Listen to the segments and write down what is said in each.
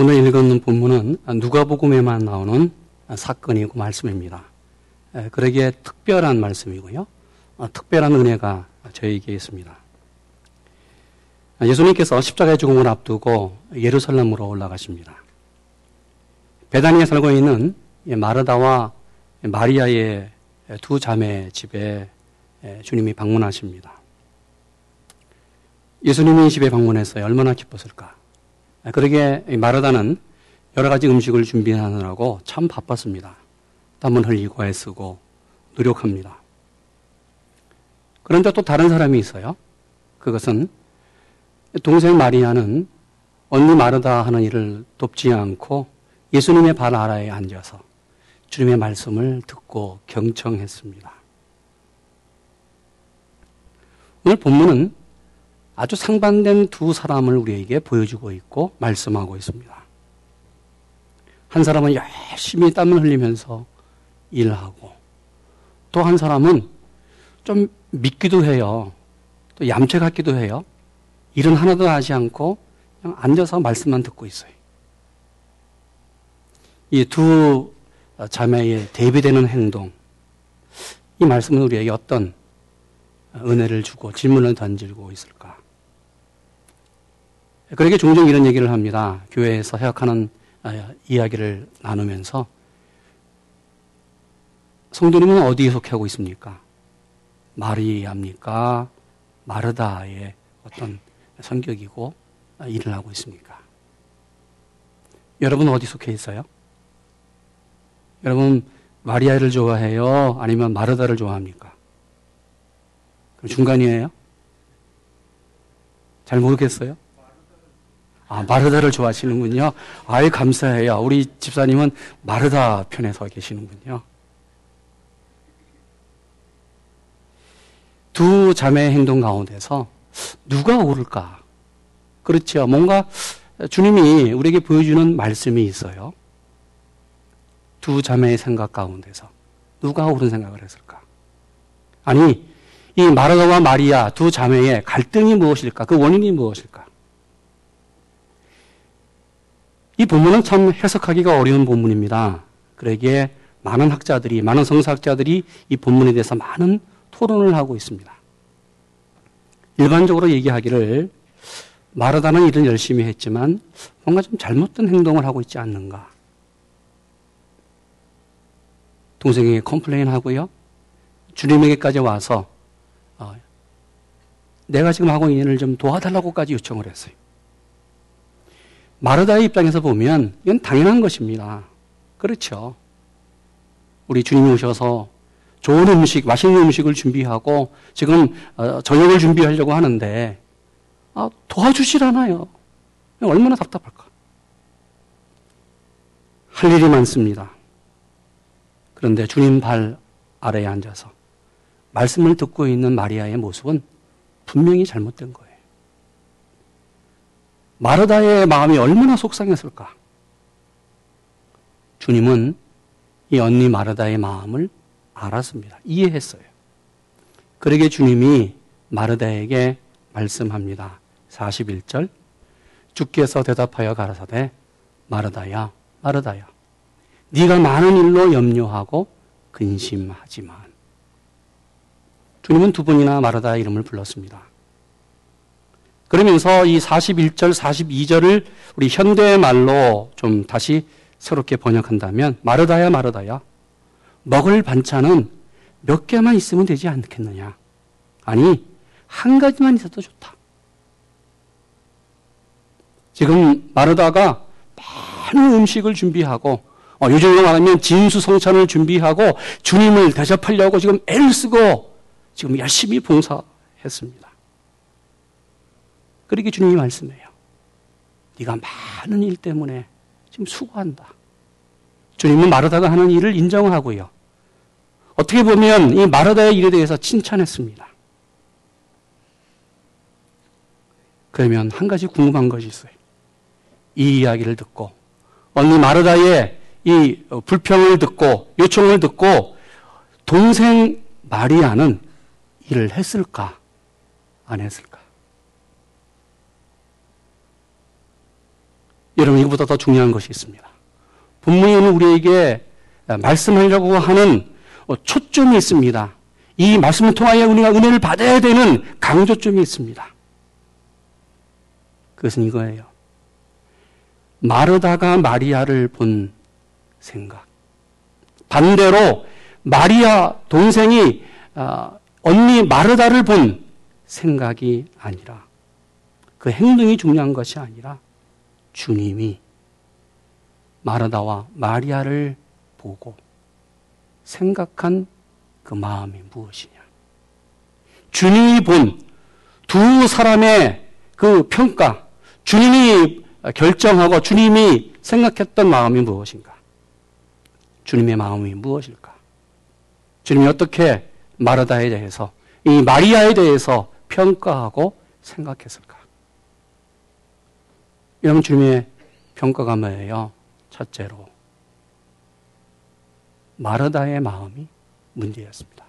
오늘 읽은 본문은 누가복음에만 나오는 사건이고 말씀입니다. 그러기에 특별한 말씀이고요. 어, 특별한 은혜가 저에게 있습니다. 예수님께서 십자가의 죽음을 앞두고 예루살렘으로 올라가십니다. 베다니에 살고 있는 마르다와 마리아의 두 자매 집에 주님이 방문하십니다. 예수님이 집에 방문해서 얼마나 기뻤을까? 그러게 마르다는 여러 가지 음식을 준비하느라고 참 바빴습니다. 땀을 흘리고 애쓰고 노력합니다. 그런데 또 다른 사람이 있어요. 그것은 동생 마리아는 언니 마르다 하는 일을 돕지 않고 예수님의 발 아래에 앉아서 주님의 말씀을 듣고 경청했습니다. 오늘 본문은 아주 상반된 두 사람을 우리에게 보여주고 있고 말씀하고 있습니다. 한 사람은 열심히 땀을 흘리면서 일하고 또 한 사람은 좀 믿기도 해요. 또 얌체 같기도 해요. 일은 하나도 하지 않고 그냥 앉아서 말씀만 듣고 있어요. 이 두 자매의 대비되는 행동, 이 말씀은 우리에게 어떤 은혜를 주고 질문을 던지고 있을까? 그러게 종종 이런 얘기를 합니다. 교회에서 해역하는 이야기를 나누면서 성도님은 어디에 속하고 있습니까? 마리아입니까? 마르다의 어떤 성격이고 일을 하고 있습니까? 여러분 어디 속해 있어요? 여러분 마리아를 좋아해요? 아니면 마르다를 좋아합니까? 그럼 중간이에요? 잘 모르겠어요? 아, 마르다를 좋아하시는군요. 아이, 감사해요. 우리 집사님은 마르다 편에 서 계시는군요. 두 자매의 행동 가운데서 누가 옳을까? 그렇죠. 뭔가 주님이 우리에게 보여주는 말씀이 있어요. 두 자매의 생각 가운데서 누가 옳은 생각을 했을까? 아니, 이 마르다와 마리아 두 자매의 갈등이 무엇일까? 그 원인이 무엇일까? 이 본문은 참 해석하기가 어려운 본문입니다. 그러기에 많은 학자들이, 많은 성사학자들이 이 본문에 대해서 많은 토론을 하고 있습니다. 일반적으로 얘기하기를 마르다는 일을 열심히 했지만 뭔가 좀 잘못된 행동을 하고 있지 않는가. 동생에게 complain 하고요. 주님에게까지 와서 어, 내가 지금 하고 있는 일을 좀 도와달라고까지 요청을 했어요. 마르다의 입장에서 보면 이건 당연한 것입니다. 그렇죠. 우리 주님이 오셔서 좋은 음식, 맛있는 음식을 준비하고 지금 어, 저녁을 준비하려고 하는데 아, 도와주시라나요? 얼마나 답답할까? 할 일이 많습니다. 그런데 주님 발 아래에 앉아서 말씀을 듣고 있는 마리아의 모습은 분명히 잘못된 거예요. 마르다의 마음이 얼마나 속상했을까? 주님은 이 언니 마르다의 마음을 알았습니다. 이해했어요. 그러게 주님이 마르다에게 말씀합니다. 41절 주께서 대답하여 가라사대 마르다야 마르다야 네가 많은 일로 염려하고 근심하지만 주님은 두 번이나 마르다 이름을 불렀습니다. 그러면서 이 41절, 42절을 우리 현대 말로 좀 다시 새롭게 번역한다면 마르다야 마르다야 먹을 반찬은 몇 개만 있으면 되지 않겠느냐? 아니 한 가지만 있어도 좋다. 지금 마르다가 많은 음식을 준비하고 어, 요즘으로 말하면 진수성찬을 준비하고 주님을 대접하려고 지금 애를 쓰고 지금 열심히 봉사했습니다. 그렇게 주님이 말씀해요. 네가 많은 일 때문에 지금 수고한다. 주님은 마르다가 하는 일을 인정하고요. 어떻게 보면 이 마르다의 일에 대해서 칭찬했습니다. 그러면 한 가지 궁금한 것이 있어요. 이 이야기를 듣고 언니 마르다의 이 불평을 듣고 요청을 듣고 동생 마리아는 일을 했을까? 안 했을까? 여러분 이거보다 더 중요한 것이 있습니다. 본문이 오늘 우리에게 말씀하려고 하는 초점이 있습니다. 이 말씀을 통하여 우리가 은혜를 받아야 되는 강조점이 있습니다. 그것은 이거예요. 마르다가 마리아를 본 생각. 반대로 마리아 동생이 어, 언니 마르다를 본 생각이 아니라 그 행동이 중요한 것이 아니라 주님이 마르다와 마리아를 보고 생각한 그 마음이 무엇이냐. 주님이 본 두 사람의 그 평가, 주님이 결정하고 주님이 생각했던 마음이 무엇인가? 주님의 마음이 무엇일까? 주님이 어떻게 마르다에 대해서, 이 마리아에 대해서 평가하고 생각했을까? 여러분, 주님의 평가가 뭐예요? 첫째로, 마르다의 마음이 문제였습니다.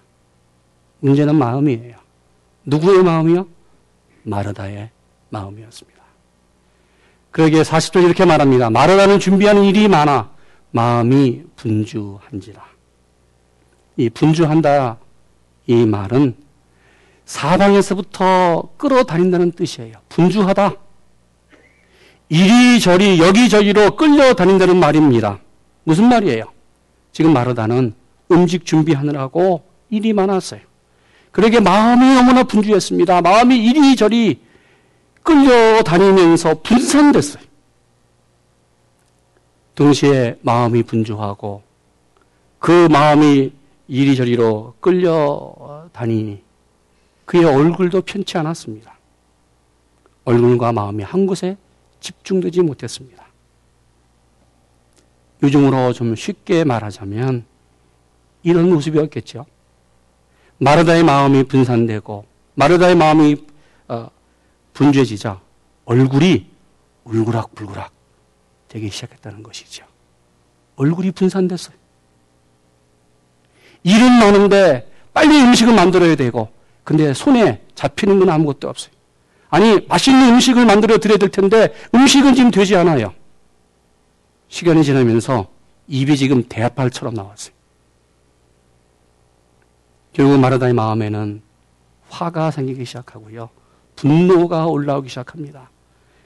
문제는 마음이에요. 누구의 마음이요? 마르다의 마음이었습니다. 그러기에 40절 이렇게 말합니다. 마르다는 준비하는 일이 많아 마음이 분주한지라. 이 분주한다 이 말은 사방에서부터 끌어다닌다는 뜻이에요. 분주하다. 이리저리 여기저기로 끌려다닌다는 말입니다. 무슨 말이에요? 지금 마르다는 음식 준비하느라고 일이 많았어요. 그러게 마음이 너무나 분주했습니다. 마음이 이리저리 끌려다니면서 분산됐어요. 동시에 마음이 분주하고 그 마음이 이리저리로 끌려다니니 그의 얼굴도 편치 않았습니다. 얼굴과 마음이 한 곳에 집중되지 못했습니다. 요즘으로 좀 쉽게 말하자면 이런 모습이었겠죠. 마르다의 마음이 분산되고 마르다의 마음이 어, 분주해지자 얼굴이 울그락불그락 되기 시작했다는 것이죠. 얼굴이 분산됐어요. 일은 많은데 빨리 음식을 만들어야 되고 근데 손에 잡히는 건 아무것도 없어요. 아니 맛있는 음식을 만들어 드려야 될 텐데 음식은 지금 되지 않아요. 시간이 지나면서 입이 지금 대합발처럼 나왔어요. 결국 마르다의 마음에는 화가 생기기 시작하고요. 분노가 올라오기 시작합니다.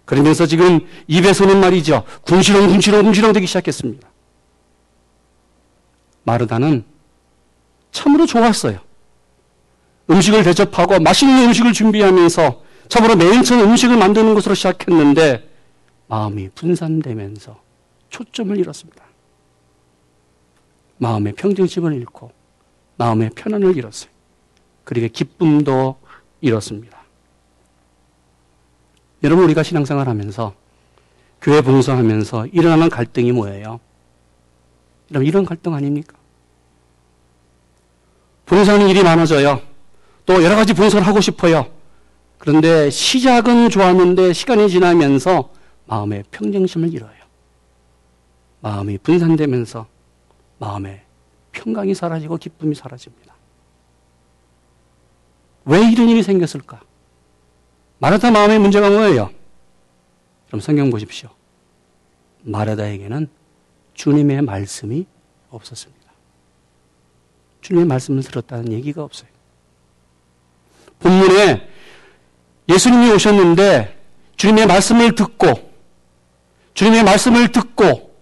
그러면서 지금 입에서는 말이죠. 궁시렁 궁시렁 궁시렁 되기 시작했습니다. 마르다는 참으로 좋았어요. 음식을 대접하고 맛있는 음식을 준비하면서 참으로 맨 처음 음식을 만드는 것으로 시작했는데 마음이 분산되면서 초점을 잃었습니다. 마음의 평정심을 잃고 마음의 편안을 잃었어요. 그리고 기쁨도 잃었습니다. 여러분 우리가 신앙생활 하면서 교회 봉사하면서 일어나는 갈등이 뭐예요? 여러분 이런 갈등 아닙니까? 봉사하는 일이 많아져요. 또 여러 가지 봉사를 하고 싶어요. 그런데 시작은 좋았는데 시간이 지나면서 마음의 평정심을 잃어요. 마음이 분산되면서 마음의 평강이 사라지고 기쁨이 사라집니다. 왜 이런 일이 생겼을까? 마르타 마음의 문제가 뭐예요? 그럼 성경 보십시오. 마르다에게는 주님의 말씀이 없었습니다. 주님의 말씀을 들었다는 얘기가 없어요. 본문에 예수님이 오셨는데 주님의 말씀을 듣고 주님의 말씀을 듣고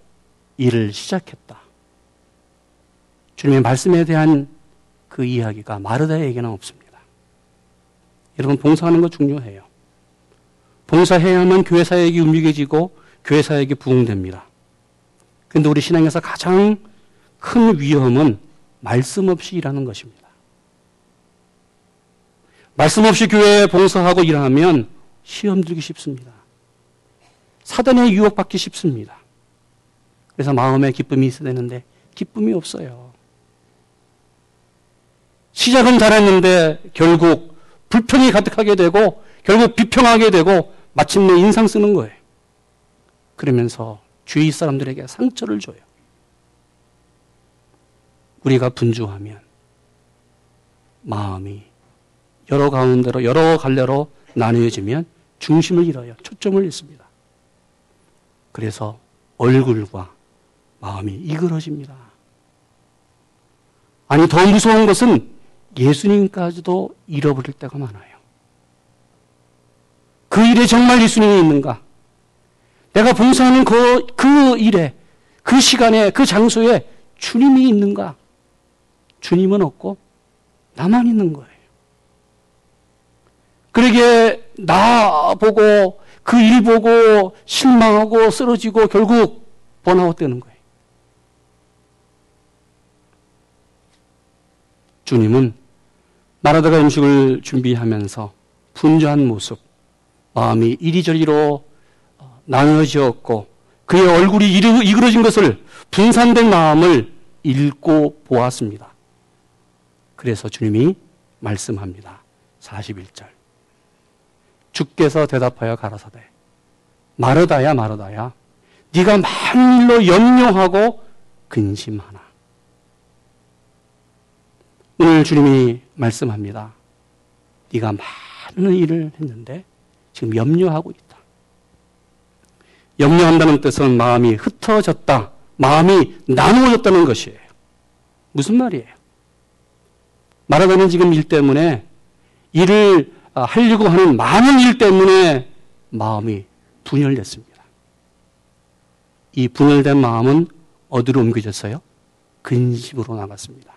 일을 시작했다. 주님의 말씀에 대한 그 이야기가 마르다에게는 없습니다. 여러분 봉사하는 거 중요해요. 봉사해야만 교회 사역이 움직여지고 교회 사역이 부흥됩니다. 근데 우리 신앙에서 가장 큰 위험은 말씀 없이 일하는 것입니다. 말씀 없이 교회에 봉사하고 일하면 시험 들기 쉽습니다. 사단의 유혹받기 쉽습니다. 그래서 마음에 기쁨이 있어야 되는데 기쁨이 없어요. 시작은 잘했는데 결국 불평이 가득하게 되고 결국 비평하게 되고 마침내 인상 쓰는 거예요. 그러면서 주위 사람들에게 상처를 줘요. 우리가 분주하면 마음이 여러 가운데로 여러 갈래로 나뉘어지면 중심을 잃어요. 초점을 잃습니다. 그래서 얼굴과 마음이 이그러집니다. 아니, 더 무서운 것은 예수님까지도 잃어버릴 때가 많아요. 그 일에 정말 예수님이 있는가? 내가 봉사하는 그, 그 일에, 그 시간에, 그 장소에 주님이 있는가? 주님은 없고, 나만 있는 거예요. 그러게, 나 보고, 그 일 보고, 실망하고, 쓰러지고, 결국, 번아웃 되는 거예요. 주님은 마라다가 음식을 준비하면서 분주한 모습, 마음이 이리저리로 어, 나눠지었고 그의 얼굴이 이그러진 것을 분산된 마음을 읽고 보았습니다. 그래서 주님이 말씀합니다. 41절. 주께서 대답하여 가라사대 마르다야 마르다야 네가 많은 일로 염려하고 근심하나 오늘 주님이 말씀합니다. 네가 많은 일을 했는데 지금 염려하고 있다. 염려한다는 뜻은 마음이 흩어졌다. 마음이 나누어졌다는 것이에요. 무슨 말이에요? 말하자면 지금 일 때문에 일을 하려고 하는 많은 일 때문에 마음이 분열됐습니다. 이 분열된 마음은 어디로 옮겨졌어요? 근심으로 나갔습니다.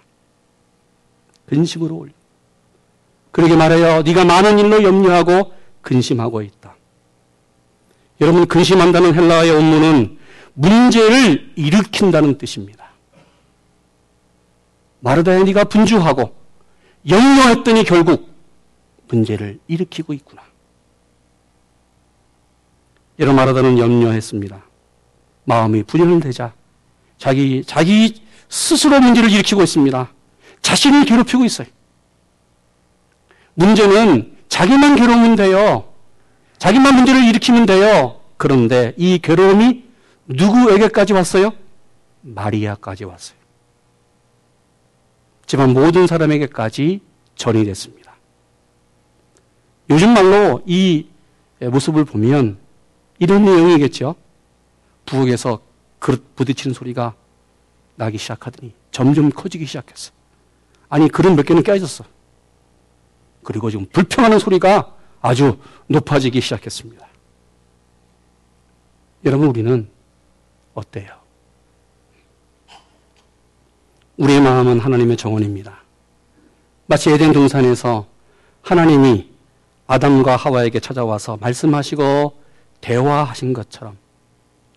근심으로 올려. 그러게 말해요. 네가 많은 일로 염려하고 근심하고 있다. 여러분 근심한다는 헬라어의 원문은 문제를 일으킨다는 뜻입니다. 마르다에 네가 분주하고 염려했더니 결국 문제를 일으키고 있구나. 여러분 마르다는 염려했습니다. 마음이 분열되자 자기 자기 스스로 문제를 일으키고 있습니다. 자신을 괴롭히고 있어요. 문제는 자기만 괴로우면 돼요. 자기만 문제를 일으키면 돼요. 그런데 이 괴로움이 누구에게까지 왔어요? 마리아까지 왔어요. 집안 모든 사람에게까지 전이 됐습니다. 요즘 말로 이 모습을 보면 이런 내용이겠죠. 부엌에서 그릇 부딪히는 소리가 나기 시작하더니 점점 커지기 시작했어. 아니, 그릇 몇 개는 깨졌어. 그리고 지금 불평하는 소리가 아주 높아지기 시작했습니다. 여러분, 우리는 어때요? 우리의 마음은 하나님의 정원입니다. 마치 에덴 동산에서 하나님이 아담과 하와에게 찾아와서 말씀하시고 대화하신 것처럼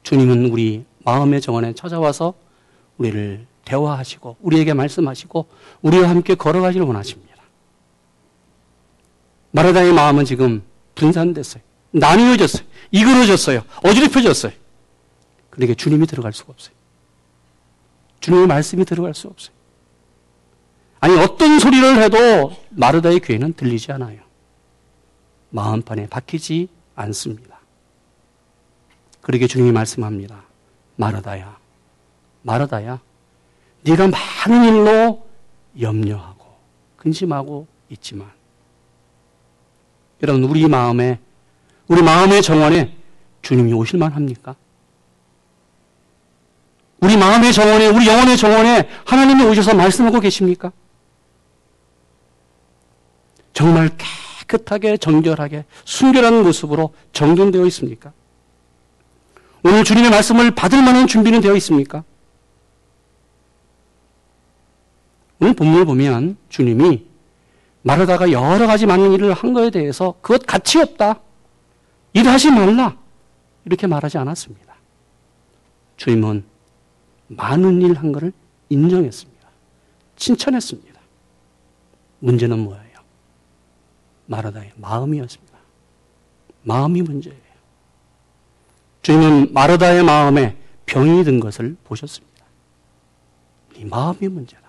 주님은 우리 마음의 정원에 찾아와서 우리를 대화하시고 우리에게 말씀하시고 우리와 함께 걸어가기를 원하십니다. 마르다의 마음은 지금 분산됐어요. 나뉘어졌어요. 이그러졌어요. 어지럽혀졌어요. 그러니까 주님이 들어갈 수가 없어요. 주님의 말씀이 들어갈 수 없어요. 아니 어떤 소리를 해도 마르다의 귀에는 들리지 않아요. 마음판에 박히지 않습니다. 그러게 주님이 말씀합니다. 마르다야, 마르다야, 네가 많은 일로 염려하고 근심하고 있지만 여러분 우리 마음에 우리 마음의 정원에 주님이 오실만 합니까? 우리 마음의 정원에 우리 영혼의 정원에 하나님이 오셔서 말씀하고 계십니까? 정말 깨끗하게 정결하게 순결한 모습으로 정돈되어 있습니까? 오늘 주님의 말씀을 받을 만한 준비는 되어 있습니까? 오늘 본문을 보면 주님이 말하다가 여러 가지 많은 일을 한 거에 대해서 그것 가치 없다. 일하지 말라. 이렇게 말하지 않았습니다. 주님은 많은 일 한 것을 인정했습니다. 칭찬했습니다. 문제는 뭐예요? 마르다의 마음이었습니다. 마음이 문제예요. 주님은 마르다의 마음에 병이 든 것을 보셨습니다. 이 마음이 문제다.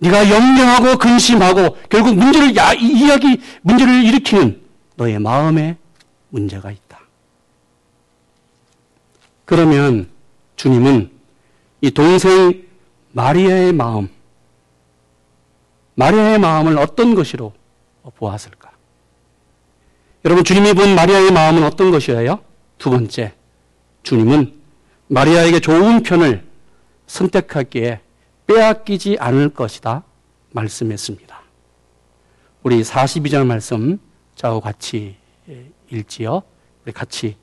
네가 염려하고 근심하고 결국 문제를 야, 이야기 문제를 일으키는 너의 마음에 문제가 있다. 그러면 주님은 이 동생 마리아의 마음, 마리아의 마음을 어떤 것으로 보았을까? 여러분 주님이 본 마리아의 마음은 어떤 것이에요? 두 번째, 주님은 마리아에게 좋은 편을 선택하기에 빼앗기지 않을 것이다 말씀했습니다. 우리 42절 말씀 저하고 같이 읽지요. 우리 같이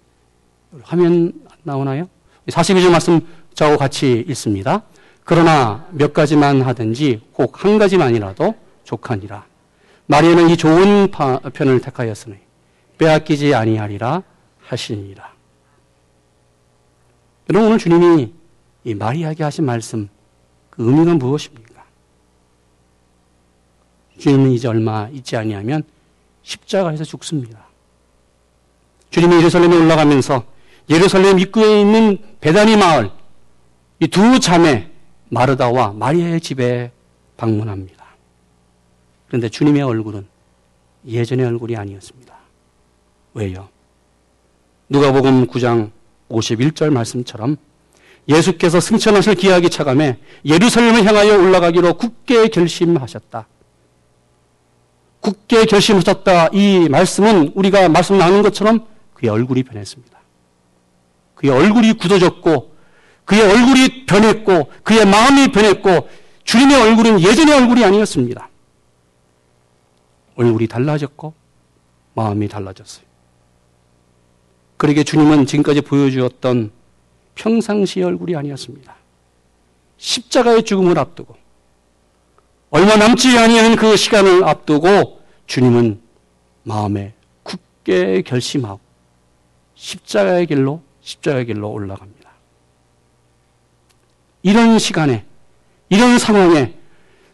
화면 나오나요? 42절 말씀 저하고 같이 읽습니다. 그러나 몇 가지만 하든지 혹 한 가지만이라도 족하니라. 마리아는 이 좋은 편을 택하였으니 빼앗기지 아니하리라 하시니라. 여러분 오늘 주님이 이 마리아에게 하신 말씀 그 의미가 무엇입니까? 주님은 이제 얼마 있지 아니하면 십자가에서 죽습니다. 주님이 예루살렘에 올라가면서 예루살렘 입구에 있는 베다니 마을 이 두 자매 마르다와 마리아의 집에 방문합니다. 그런데 주님의 얼굴은 예전의 얼굴이 아니었습니다. 왜요? 누가복음 9장 51절 말씀처럼 예수께서 승천하실 기약이 차감해 예루살렘을 향하여 올라가기로 굳게 결심하셨다. 굳게 결심하셨다. 이 말씀은 우리가 말씀 나눈 것처럼 그의 얼굴이 변했습니다. 그의 얼굴이 굳어졌고 그의 얼굴이 변했고 그의 마음이 변했고 주님의 얼굴은 예전의 얼굴이 아니었습니다. 얼굴이 달라졌고 마음이 달라졌어요. 그러게 주님은 지금까지 보여주었던 평상시 얼굴이 아니었습니다. 십자가의 죽음을 앞두고 얼마 남지 아니한 그 시간을 앞두고 주님은 마음에 굳게 결심하고 십자가의 길로 십자가의 길로 올라갑니다. 이런 시간에 이런 상황에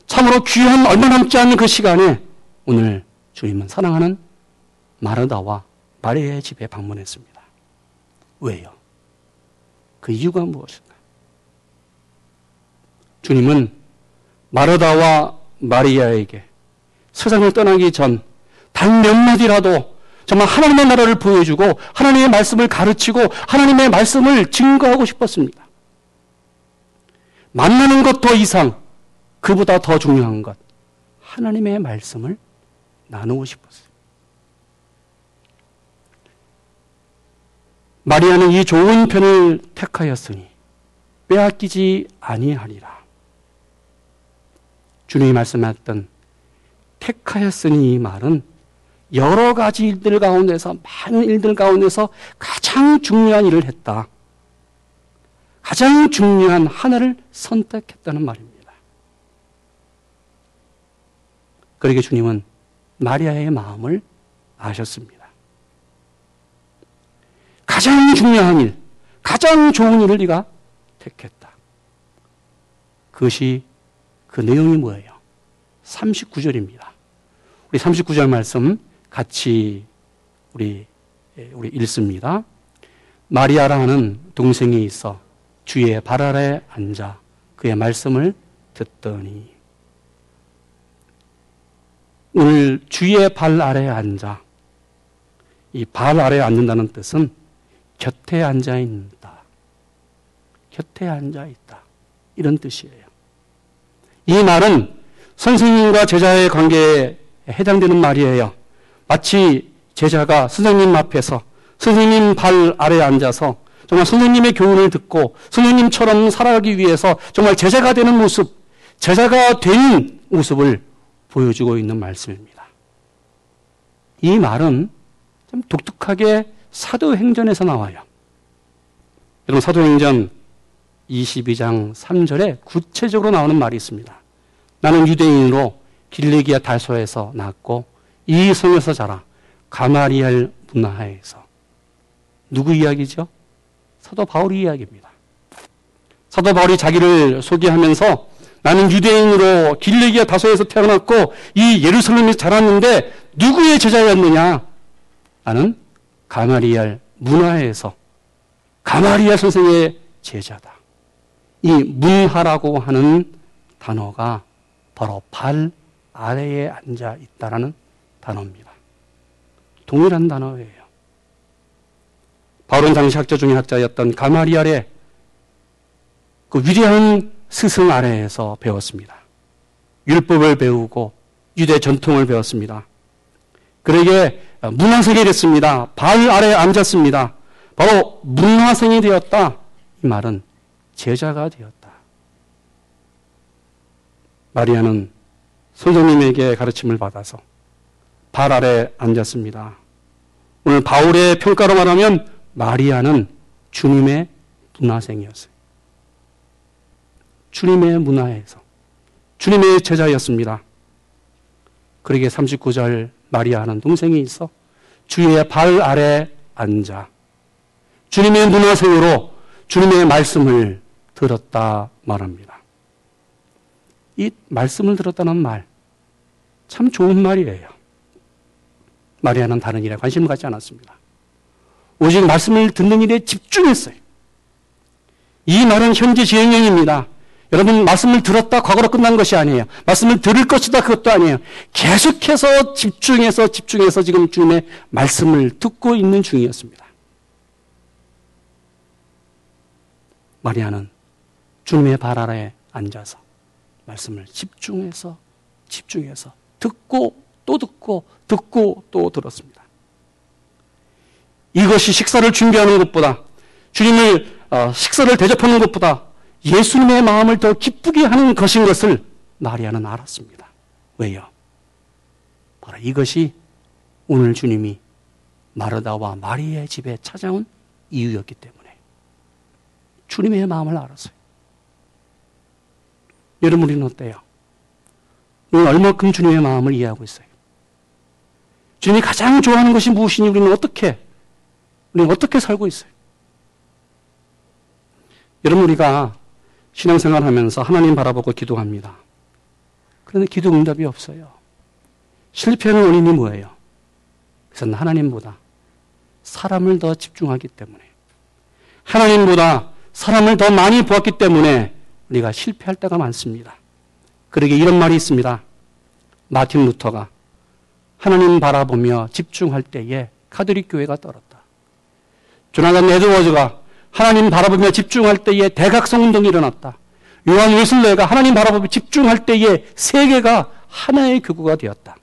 참으로 귀한 얼마 남지 않은 그 시간에 오늘 주님은 사랑하는 마르다와 마리아의 집에 방문했습니다. 왜요? 그 이유가 무엇인가? 주님은 마르다와 마리아에게 세상을 떠나기 전 단 몇 마디라도 정말 하나님의 나라를 보여주고 하나님의 말씀을 가르치고 하나님의 말씀을 증거하고 싶었습니다. 만나는 것 더 이상 그보다 더 중요한 것 하나님의 말씀을 나누고 싶었어요. 마리아는 이 좋은 편을 택하였으니 빼앗기지 아니하리라. 주님이 말씀하셨던 택하였으니 이 말은 여러 가지 일들 가운데서 많은 일들 가운데서 가장 중요한 일을 했다. 가장 중요한 하나를 선택했다는 말입니다. 그러게 주님은 마리아의 마음을 아셨습니다. 가장 중요한 일, 가장 좋은 일을 네가 택했다. 그것이 그 내용이 뭐예요? 39절입니다. 우리 39절 말씀 같이 우리 우리 읽습니다. 마리아라는 동생이 있어 주의 발 아래 앉아 그의 말씀을 듣더니 오늘 주의 발 아래에 앉아. 이 발 아래에 앉는다는 뜻은 곁에 앉아 있다. 곁에 앉아 있다. 이런 뜻이에요. 이 말은 선생님과 제자의 관계에 해당되는 말이에요. 마치 제자가 선생님 앞에서 선생님 발 아래에 앉아서 정말 선생님의 교훈을 듣고 선생님처럼 살아가기 위해서 정말 제자가 되는 모습, 제자가 된 모습을 보여주고 있는 말씀입니다. 이 말은 좀 독특하게 사도행전에서 나와요. 여러분 사도행전 22장 3절에 구체적으로 나오는 말이 있습니다. 나는 유대인으로 길리기아 달소에서 낳고 이 성에서 자라 가마리엘 문화에서 누구 이야기죠? 사도 바울 이야기입니다. 사도 바울이 자기를 소개하면서 나는 유대인으로 길리기아 다소에서 태어났고 이 예루살렘에서 자랐는데 누구의 제자였느냐? 나는 가마리알 문화에서 가마리알 선생의 제자다. 이 문하라고 하는 단어가 바로 발 아래에 앉아 있다라는 단어입니다. 동일한 단어예요. 바울은 당시 학자 중의 학자였던 가마리알의 그 위대한 스승 아래에서 배웠습니다. 율법을 배우고 유대 전통을 배웠습니다. 그에게 문화세계를 했습니다. 발 아래에 앉았습니다. 바로 문화생이 되었다. 이 말은 제자가 되었다. 마리아는 선생님에게 가르침을 받아서 발 아래 앉았습니다. 오늘 바울의 평가로 말하면 마리아는 주님의 문화생이었어요. 주님의 문화에서 주님의 제자였습니다. 그러게 39절 마리아는 동생이 있어 주의 발 아래 앉아 주님의 문화생으로 주님의 말씀을 들었다 말합니다. 이 말씀을 들었다는 말, 참 좋은 말이에요. 마리아는 다른 일에 관심을 갖지 않았습니다. 오직 말씀을 듣는 일에 집중했어요. 이 말은 현재 진행형입니다. 여러분, 말씀을 들었다 과거로 끝난 것이 아니에요. 말씀을 들을 것이다 그것도 아니에요. 계속해서 집중해서 집중해서 지금 주님의 말씀을 듣고 있는 중이었습니다. 마리아는 주님의 발 아래에 앉아서 말씀을 집중해서 집중해서 듣고 또 듣고 듣고 또 들었습니다. 이것이 식사를 준비하는 것보다 주님을 어, 식사를 대접하는 것보다 예수님의 마음을 더 기쁘게 하는 것인 것을 마리아는 알았습니다. 왜요? 바로 이것이 오늘 주님이 마르다와 마리아의 집에 찾아온 이유였기 때문에 주님의 마음을 알았어요. 여러분 우리는 어때요? 우리는 얼마큼 주님의 마음을 이해하고 있어요? 주님이 가장 좋아하는 것이 무엇이니 우리는 어떻게 우리는 어떻게 살고 있어요? 여러분 우리가 신앙생활 하면서 하나님 바라보고 기도합니다. 그런데 기도 응답이 없어요. 실패하는 원인이 뭐예요? 그것은 하나님보다 사람을 더 집중하기 때문에 하나님보다 사람을 더 많이 보았기 때문에 우리가 실패할 때가 많습니다. 그러게 이런 말이 있습니다. 마틴 루터가 하나님 바라보며 집중할 때에 카톨릭 교회가 떨었다. 조나단 에드워즈가 하나님 바라보며 집중할 때에 대각성 운동이 일어났다. 요한 웨슬레가 하나님 바라보며 집중할 때에 세계가 하나의 교구가 되었다.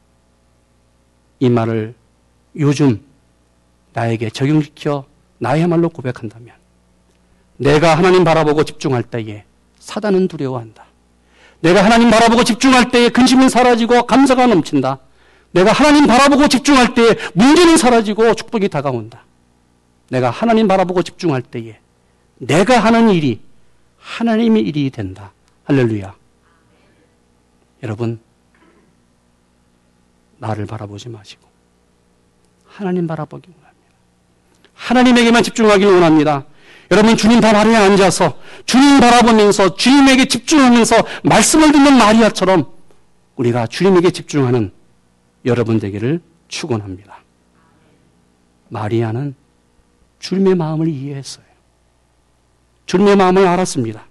이 말을 요즘 나에게 적용시켜 나의 말로 고백한다면 내가 하나님 바라보고 집중할 때에 사단은 두려워한다. 내가 하나님 바라보고 집중할 때에 근심은 사라지고 감사가 넘친다. 내가 하나님 바라보고 집중할 때에 문제는 사라지고 축복이 다가온다. 내가 하나님 바라보고 집중할 때에 내가 하는 일이 하나님의 일이 된다. 할렐루야. 여러분, 나를 바라보지 마시고 하나님 바라보기 원합니다. 하나님에게만 집중하기를 원합니다. 여러분 주님 발 아래에 앉아서 주님 바라보면서 주님에게 집중하면서 말씀을 듣는 마리아처럼 우리가 주님에게 집중하는 여러분 되기를 축원합니다. 마리아는 주님의 마음을 이해했어요. 주님의 마음을 알았습니다.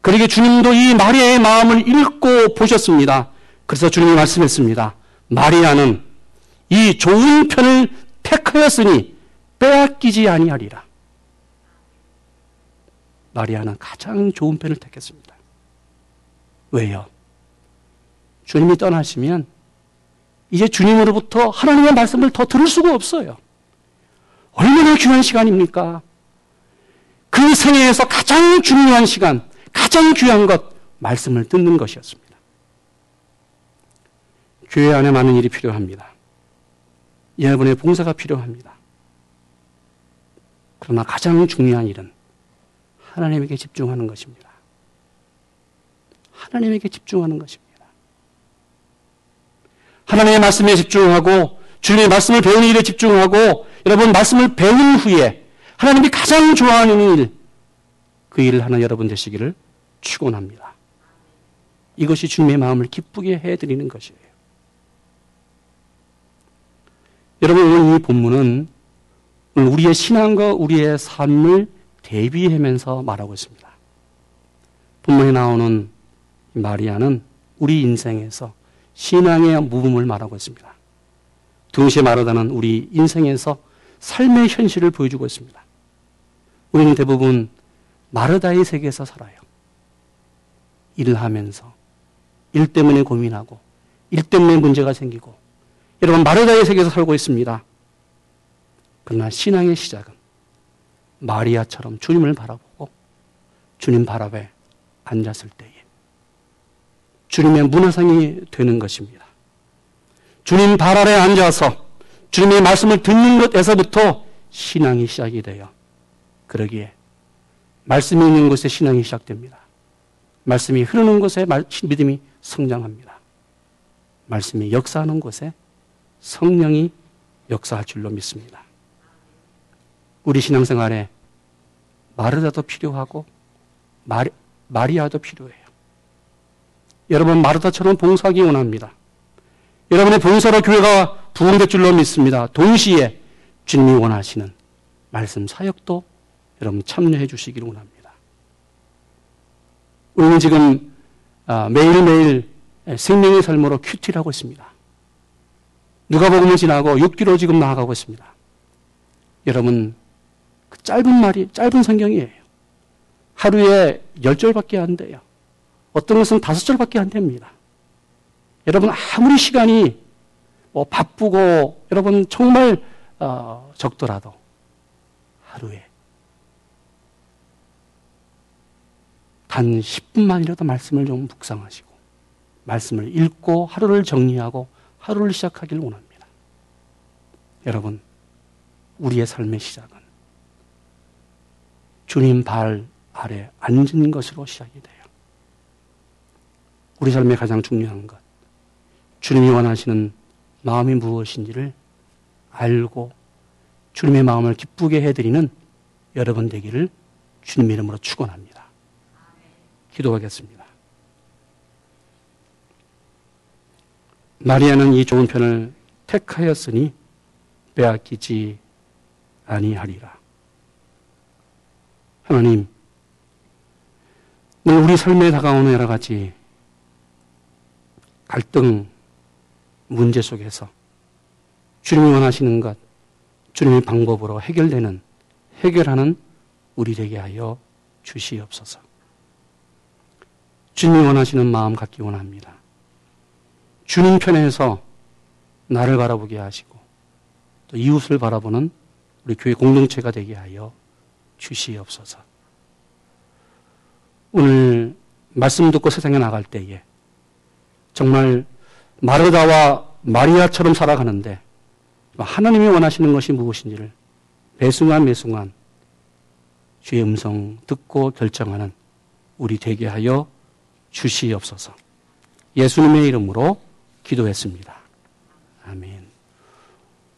그러게 주님도 이 마리아의 마음을 읽고 보셨습니다. 그래서 주님이 말씀했습니다. 마리아는 이 좋은 편을 택하였으니 빼앗기지 아니하리라. 마리아는 가장 좋은 편을 택했습니다. 왜요? 주님이 떠나시면 이제 주님으로부터 하나님의 말씀을 더 들을 수가 없어요. 얼마나 귀한 시간입니까? 그 생애에서 가장 중요한 시간, 가장 귀한 것, 말씀을 듣는 것이었습니다. 교회 안에 많은 일이 필요합니다. 여러분의 봉사가 필요합니다. 그러나 가장 중요한 일은 하나님에게 집중하는 것입니다. 하나님에게 집중하는 것입니다. 하나님의 말씀에 집중하고 주님의 말씀을 배우는 일에 집중하고 여러분 말씀을 배운 후에 하나님이 가장 좋아하는 일, 그 일을 하는 여러분 되시기를 축원합니다. 이것이 주님의 마음을 기쁘게 해드리는 것이에요. 여러분 오늘 이 본문은 우리의 신앙과 우리의 삶을 대비하면서 말하고 있습니다. 본문에 나오는 마리아는 우리 인생에서 신앙의 무음을 말하고 있습니다. 동시에 말하다는 우리 인생에서 삶의 현실을 보여주고 있습니다. 우리는 대부분 마르다의 세계에서 살아요. 일을 하면서 일 때문에 고민하고 일 때문에 문제가 생기고 여러분 마르다의 세계에서 살고 있습니다. 그러나 신앙의 시작은 마리아처럼 주님을 바라보고 주님 발 앞에 앉았을 때에 주님의 문화상이 되는 것입니다. 주님 발 아래 앉아서 주님의 말씀을 듣는 것에서부터 신앙이 시작이 돼요. 그러기에 말씀이 있는 곳에 신앙이 시작됩니다. 말씀이 흐르는 곳에 믿음이 성장합니다. 말씀이 역사하는 곳에 성령이 역사할 줄로 믿습니다. 우리 신앙생활에 마르다도 필요하고 마리, 마리아도 필요해요. 여러분 마르다처럼 봉사하기 원합니다. 여러분의 봉사로 교회가 부흥될 줄로 믿습니다. 동시에 주님이 원하시는 말씀 사역도 여러분 참여해 주시기를 원합니다. 우리는 지금 아, 매일매일 생명의 삶으로 큐티를 하고 있습니다. 누가복음을 지나고 6기로 지금 나아가고 있습니다. 여러분 그 짧은 말이 짧은 성경이에요. 하루에 10절밖에 안 돼요. 어떤 것은 5절밖에 안 됩니다. 여러분 아무리 시간이 뭐 바쁘고 여러분 정말 어, 적더라도 하루에 단 10분만이라도 말씀을 좀 묵상하시고 말씀을 읽고 하루를 정리하고 하루를 시작하기를 원합니다. 여러분 우리의 삶의 시작은 주님 발 아래 앉은 것으로 시작이 돼요. 우리 삶의 가장 중요한 것. 주님이 원하시는 마음이 무엇인지를 알고 주님의 마음을 기쁘게 해드리는 여러분 되기를 주님 이름으로 축원합니다. 기도하겠습니다. 마리아는 이 좋은 편을 택하였으니 빼앗기지 아니하리라. 하나님, 우리 삶에 다가오는 여러 가지 갈등, 문제 속에서 주님이 원하시는 것, 주님의 방법으로 해결되는, 해결하는 우리 되게 하여 주시옵소서. 주님이 원하시는 마음 갖기 원합니다. 주님 편에서 나를 바라보게 하시고 또 이웃을 바라보는 우리 교회 공동체가 되게 하여 주시옵소서. 오늘 말씀 듣고 세상에 나갈 때에 정말 마르다와 마리아처럼 살아가는데 하나님이 원하시는 것이 무엇인지를 매순간 매순간 주의 음성 듣고 결정하는 우리 되게 하여 주시옵소서. 예수님의 이름으로 기도했습니다. 아멘.